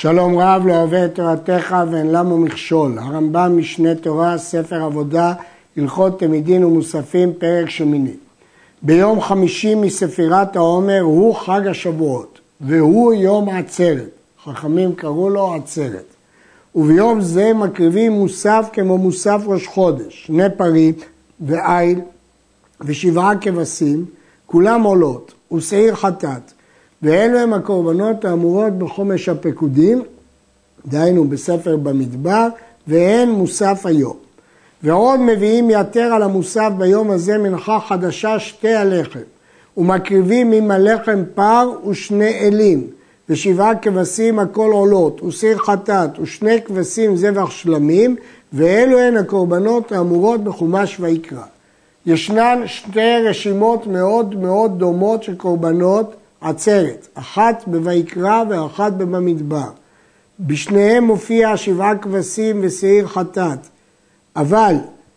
שלום רב לא אוהב את תורתך ואין למו מכשול. הרמב"ם משנה תורה, ספר עבודה, הלכות תמידין ומוספים, פרק שמיני. ביום חמישי מספירת העומר הוא חג השבועות, והוא יום עצרת. חכמים קראו לו עצרת. וביום זה מקריבים מוסף כמו מוסף ראש חודש, שני פרים ועיל ושבעה כבשים, כולם עולות, ושעיר חטאת. ואלו הם הקורבנות האמורות בחומש הפקודים, דהיינו בספר במדבר, והן מוסף היום. ועוד מביאים יתר על המוסף ביום הזה מנחה חדשה שתי הלחם, ומקריבים עם הלחם פר ושני אלים, ושבעה כבשים הכל עולות, וסיר חטאת, ושני כבשים זבח שלמים, ואלו הן הקורבנות האמורות בחומש ויקרא. ישנן שתי רשימות מאוד מאוד דומות של קורבנות עצרת, אחת בויקרא ואחת במדבר. בשניהם מופיע שבעה כבשים ושעיר חטאת, אבל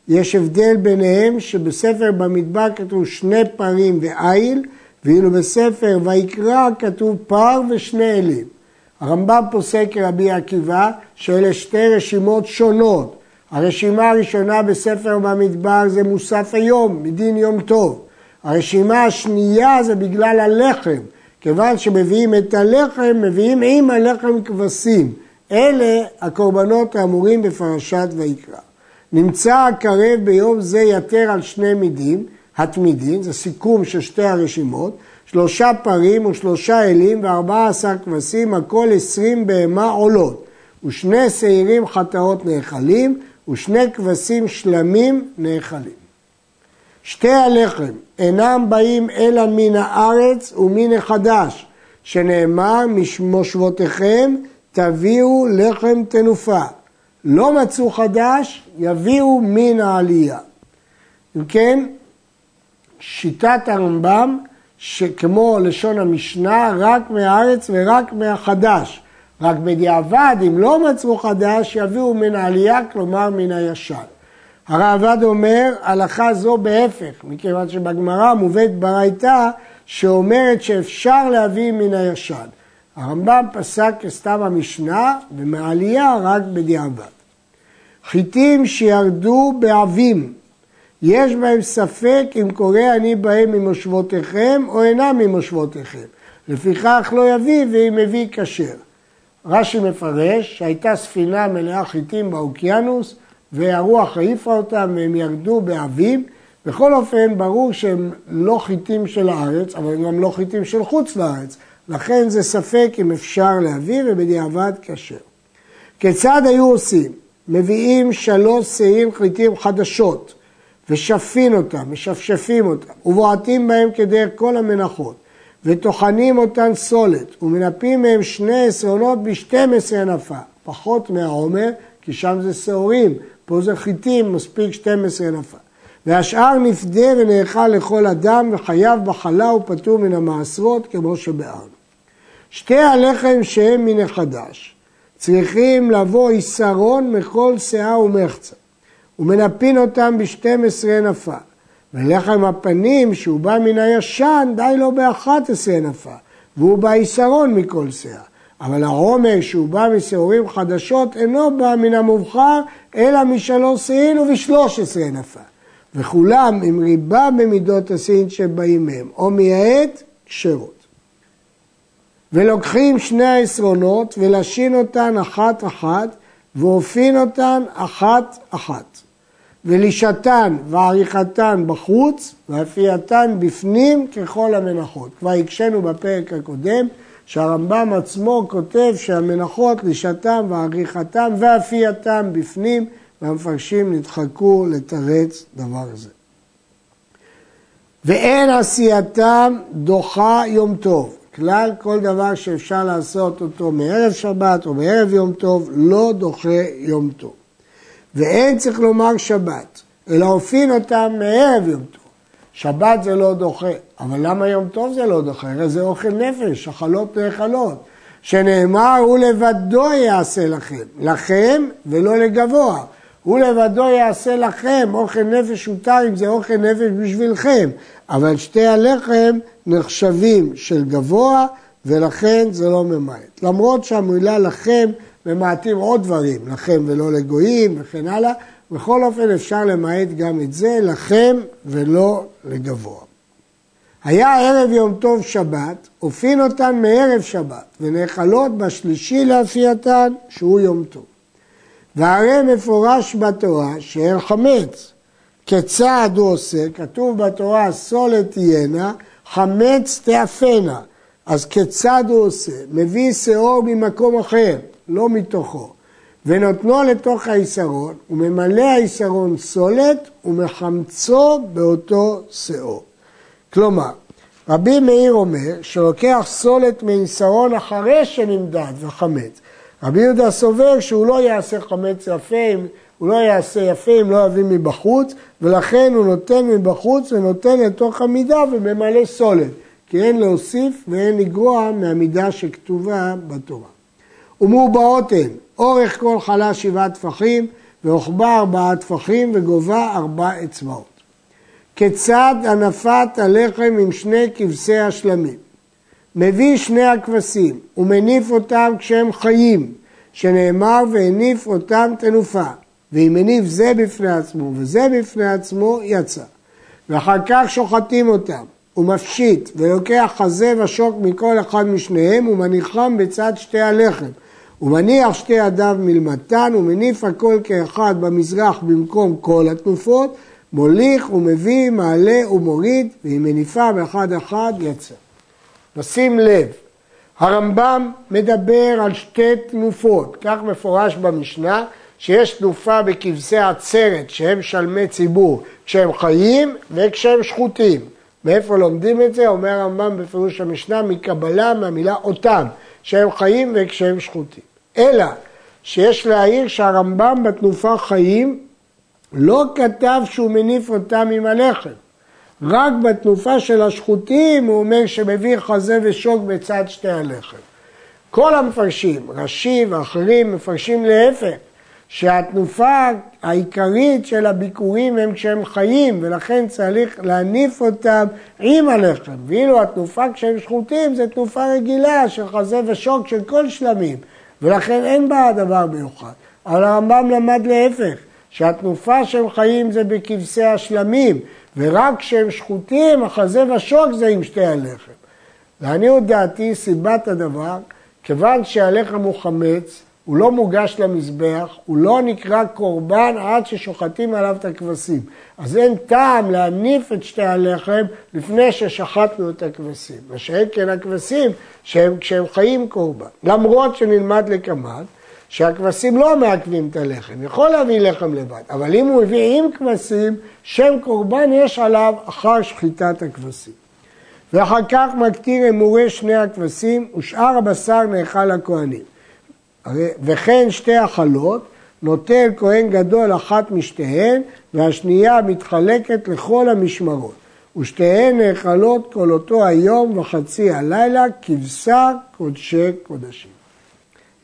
יש הבדל ביניהם שבספר במדבר כתוב שני פרים ועיל, ואילו בספר ויקרא כתוב פר ושני אלים. הרמב"ם פוסק כרבי עקיבא שאלה שתי רשימות שונות. הרשימה הראשונה בספר במדבר זה מוסף היום, מדין יום טוב. הרשימה השנייה זה בגלל הלחם, כיוון שמביאים את הלחם, מביאים עם הלחם כבשים. אלה הקורבנות האמורים בפרשת ויקרא. נמצא הקרב ביום זה יתר על שני מידים, התמידים, זה סיכום של שתי הרשימות, שלושה פרים ושלושה אלים וארבעה עשר כבשים, הכל עשרים בהמה עולות, ושני שעירים חטאות נאכלים, ושני כבשים שלמים נאכלים. שתי הלחם אינם באים אלא מן הארץ ומן החדש, שנאמר משמושבותיכם תביאו לחם תנופה. לא מצאו חדש, יביאו מן העלייה. אם כן, שיטת הרמב"ם, שכמו לשון המשנה, רק מהארץ ורק מהחדש. רק בדיעבד, אם לא מצאו חדש, יביאו מן העלייה, כלומר מן הישן. הרעב"ד אומר, הלכה זו בהפך, מכיוון שבגמרא מובאת ברייתא שאומרת שאפשר להביא מן הישן. הרמב"ם פסק כסתם המשנה, ומעלייה רק בדיעבד. חיטים שירדו בעבים, יש בהם ספק אם קורא אני בהם ממושבותיכם או אינם ממושבותיכם. לפיכך לא יביא ואם מביא כשר. רש"י מפרש שהייתה ספינה מלאה חיטים באוקיינוס והרוח העיפה אותם והם ירדו באביב. בכל אופן, ברור שהם לא חיטים של הארץ, אבל הם גם לא חיטים של חוץ לארץ. לכן זה ספק אם אפשר להביא ובדיעבד כשר. כיצד היו עושים? מביאים שלוש שעיר חיטים חדשות ושפין אותם, משפשפים אותם, ובועטים בהם כדרך כל המנחות, וטוחנים אותן סולת, ומנפים מהם שני עשרונות בשתים עשרה נפה, פחות מהעומר, כי שם זה שעורים, פה זה חיטים, מספיק 12 נפה. והשאר נפדה ונאכל לכל אדם וחייב בחלה ופטור מן המעשרות כמו שבארנו. שתי הלחם שהם מן החדש צריכים לבוא עיסרון מכל שאה ומחצה ומנפין אותם ב-12 נפה. ולחם הפנים שהוא בא מן הישן די לו ב-11 נפה והוא בא עיסרון מכל שאה. אבל העומר שהוא בא משעורים חדשות אינו בא מן המובחר, אלא משלוש סין ובשלוש עשרה נפה. וכולם עם ריבה במידות הסין שבאים מהם, או מהעת, כשרות. ולוקחים שני העשרונות ולשין אותן אחת אחת, ואופין אותן אחת אחת. ולישתן ועריכתן בחוץ, ואפייתן בפנים ככל המנחות. כבר הקשינו בפרק הקודם שהרמב"ם עצמו כותב שהמנחות לשעתם ועריכתם ואפייתם בפנים, והמפרשים נדחקו לתרץ דבר זה. ואין עשייתם דוחה יום טוב. כלל כל דבר שאפשר לעשות אותו מערב שבת או מערב יום טוב, לא דוחה יום טוב. ואין צריך לומר שבת, אלא אופין אותם מערב יום טוב. שבת זה לא דוחה, אבל למה יום טוב זה לא דוחה? הרי זה אוכל נפש, אכלות נאכלות. שנאמר, הוא לבדו יעשה לכם, לכם ולא לגבוה. הוא לבדו יעשה לכם, אוכל נפש אם זה אוכל נפש בשבילכם, אבל שתי הלחם נחשבים של גבוה ולכן זה לא ממעט. למרות שהמילה לכם ממעטים עוד דברים, לכם ולא לגויים וכן הלאה, בכל אופן אפשר למעט גם את זה, לכם ולא לגבוה. היה ערב יום טוב שבת, אופין אותן מערב שבת, ונאכלות בשלישי לאפייתן, שהוא יום טוב. והרי מפורש בתורה שאין חמץ. כיצד הוא עושה? כתוב בתורה סולת תהיינה, חמץ תאפנה. אז כיצד הוא עושה? מביא שאור ממקום אחר, לא מתוכו, ונותנו לתוך העיסרון, וממלא העיסרון סולת, ומחמצו באותו שאור. כלומר, רבי מאיר אומר שלוקח סולת מעיסרון אחרי שנמדד וחמץ. רבי יהודה סובר שהוא לא יעשה חמץ יפה, הוא לא יעשה יפה אם לא יביא מבחוץ, ולכן הוא נותן מבחוץ ונותן לתוך המידה וממלא סולת. כי אין להוסיף ואין לגרוע מהמידה שכתובה בתורה. ומעובעות אורך כל חלה שבעה טפחים, ורוחבה ארבעה טפחים, וגובה ארבע אצבעות. כיצד הנפת הלחם עם שני כבשי השלמים? מביא שני הכבשים ומניף אותם כשהם חיים, שנאמר והניף אותם תנופה, ואם הניף זה בפני עצמו וזה בפני עצמו, יצא. ואחר כך שוחטים אותם, הוא מפשיט ולוקח חזה ושוק מכל אחד משניהם ומניחם בצד שתי הלחם. הוא מניח שתי ידיו מלמטן ומניף הכל כאחד במזרח במקום כל התנופות, מוליך ומביא, מעלה ומוריד, והיא מניפה באחד אחד יצא. נשים לב, הרמב"ם מדבר על שתי תנופות, כך מפורש במשנה, שיש תנופה בכבשי עצרת שהם שלמי ציבור כשהם חיים וכשהם שחוטים. מאיפה לומדים את זה? אומר הרמב"ם בפירוש המשנה, מקבלה מהמילה אותם, שהם חיים וכשהם שחוטים. אלא שיש להעיר שהרמב"ם בתנופה חיים לא כתב שהוא מניף אותם עם הלחם. רק בתנופה של השחוטים הוא אומר שמביא חזה ושוק בצד שתי הלחם. כל המפרשים, רש"י ואחרים, מפרשים להפך. שהתנופה העיקרית של הביקורים הם כשהם חיים ולכן צריך להניף אותם עם הלחם. ואילו התנופה כשהם שחוטים זה תנופה רגילה של חזה ושוק של כל שלמים ולכן אין בה דבר מיוחד. אבל הרמב"ם למד להפך שהתנופה שהם חיים זה בכבשי השלמים ורק כשהם שחוטים החזה ושוק זה עם שתי הלחם. לעניות דעתי סיבת הדבר כיוון שהלחם הוא חמץ הוא לא מוגש למזבח, הוא לא נקרא קורבן עד ששוחטים עליו את הכבשים. אז אין טעם להניף את שתי הלחם לפני ששחטנו את הכבשים. מה שאין כן הכבשים, שהם, כשהם חיים קורבן. למרות שנלמד לקמד, שהכבשים לא מעכבים את הלחם, יכול להביא לחם לבד, אבל אם הוא הביא עם כבשים, שם קורבן יש עליו אחר שחיטת הכבשים. ואחר כך מקטיר אמורי שני הכבשים, ושאר הבשר נאכל לכהנים. וכן שתי החלות, נוטל כהן גדול אחת משתיהן, והשנייה מתחלקת לכל המשמרות. ושתיהן נאכלות כל אותו היום וחצי הלילה, כבשר קודשי קודשים.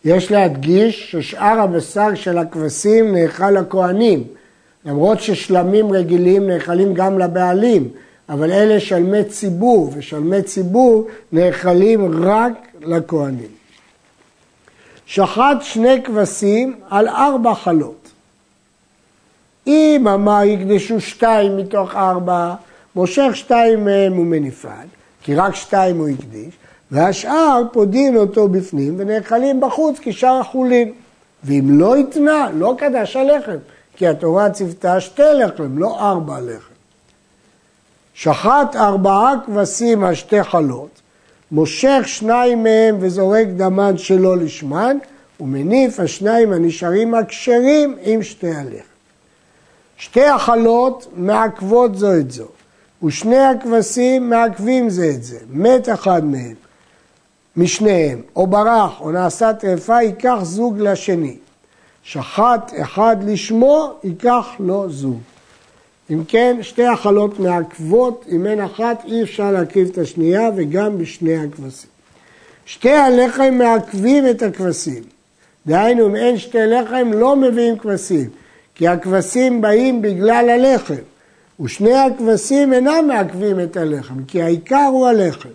יש להדגיש ששאר הבשר של הכבשים נאכל לכהנים, למרות ששלמים רגילים נאכלים גם לבעלים, אבל אלה שלמי ציבור, ושלמי ציבור נאכלים רק לכהנים. שחט שני כבשים על ארבע חלות. אם אמר יקדשו שתיים מתוך ארבע, מושך שתיים מהם ומניפן, כי רק שתיים הוא הקדיש, והשאר פודין אותו בפנים ונאכלים בחוץ כשאר החולין. ואם לא התנה, לא קדש הלחם, כי התורה ציוותה שתי לחם, לא ארבע לחם. שחט ארבעה כבשים על שתי חלות, מושך שניים מהם וזורק דמן שלא לשמן, ומניף השניים הנשארים הכשרים עם שתי הלחם. שתי החלות מעכבות זו את זו, ושני הכבשים מעכבים זה את זה, מת אחד מהם, משניהם, או ברח, או נעשה טרפה, ייקח זוג לשני. שחט אחד לשמו, ייקח לו זוג. אם כן, שתי החלות מעכבות, אם אין אחת אי אפשר להקריב את השנייה וגם בשני הכבשים. שתי הלחם מעכבים את הכבשים. דהיינו, אם אין שתי לחם לא מביאים כבשים, כי הכבשים באים בגלל הלחם, ושני הכבשים אינם מעכבים את הלחם, כי העיקר הוא הלחם.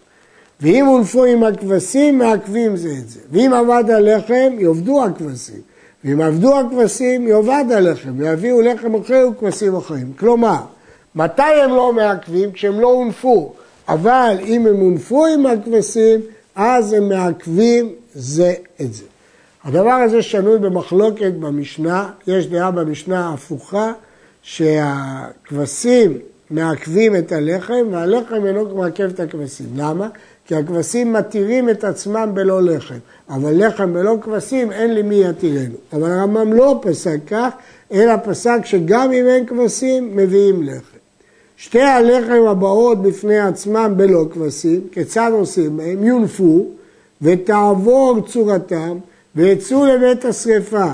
ואם הונפו עם הכבשים, מעכבים זה את זה. ואם עבד הלחם, יאבדו הכבשים. ואם עבדו הכבשים, יאבד הלחם, ויביאו לחם אחר וכבשים אחרים. כלומר, מתי הם לא מעכבים? כשהם לא הונפו. אבל אם הם הונפו עם הכבשים, אז הם מעכבים זה את זה. הדבר הזה שנוי במחלוקת במשנה, יש דעה במשנה הפוכה, שהכבשים מעכבים את הלחם והלחם אינו מעכב את הכבשים. למה? כי הכבשים מתירים את עצמם בלא לחם, אבל לחם בלא כבשים אין למי יתירנו. אבל הרמב"ם לא פסק כך, אלא פסק שגם אם אין כבשים מביאים לחם. שתי הלחם הבאות בפני עצמם בלא כבשים, כיצד עושים בהם? יונפו ותעבור צורתם ויצאו לבית השרפה,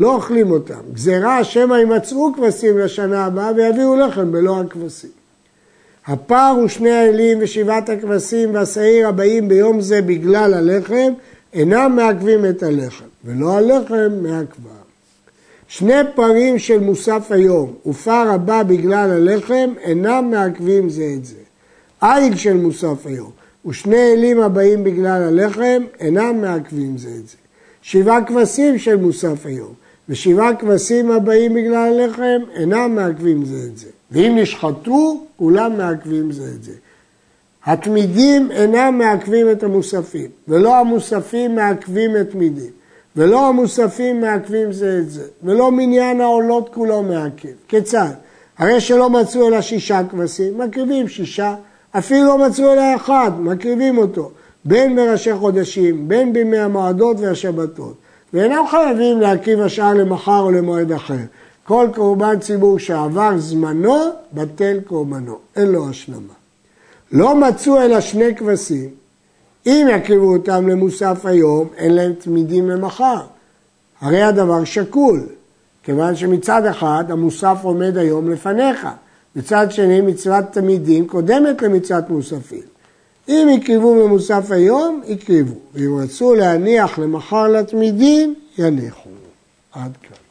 לא אוכלים אותם. גזירה שמא יימצאו כבשים לשנה הבאה ויביאו לחם בלא הכבשים. הפר הוא שני האלים ושבעת הכבשים והשעיר הבאים ביום זה בגלל הלחם, אינם מעכבים את הלחם, ולא הלחם מעכבה. שני פרים של מוסף היום ופר הבא בגלל הלחם, אינם מעכבים זה את זה. עיל של מוסף היום ושני אלים הבאים בגלל הלחם, אינם מעכבים זה את זה. שבעה כבשים של מוסף היום ושבעה כבשים הבאים בגלל הלחם, אינם מעכבים זה את זה. ואם נשחטו, כולם מעכבים זה את זה. התמידים אינם מעכבים את המוספים, ולא המוספים מעכבים את תמידים, ולא המוספים מעכבים זה את זה, ולא מניין העולות כולו מעכב. כיצד? הרי שלא מצאו אלא שישה כבשים, מקריבים שישה, אפילו לא מצאו אלא אחד, מקריבים אותו, בין בראשי חודשים, בין בימי המועדות והשבתות, ואינם חייבים להקריב השאר למחר או למועד אחר. כל קורבן ציבור שעבר זמנו, בטל קורבנו, אין לו השלמה. לא מצאו אלא שני כבשים, אם יקריבו אותם למוסף היום, אין להם תמידים למחר. הרי הדבר שקול, כיוון שמצד אחד המוסף עומד היום לפניך, מצד שני מצוות תמידים קודמת למצוות מוספים. אם הקריבו ממוסף היום, הקריבו. ואם רצו להניח למחר לתמידים, יניחו. עד כאן.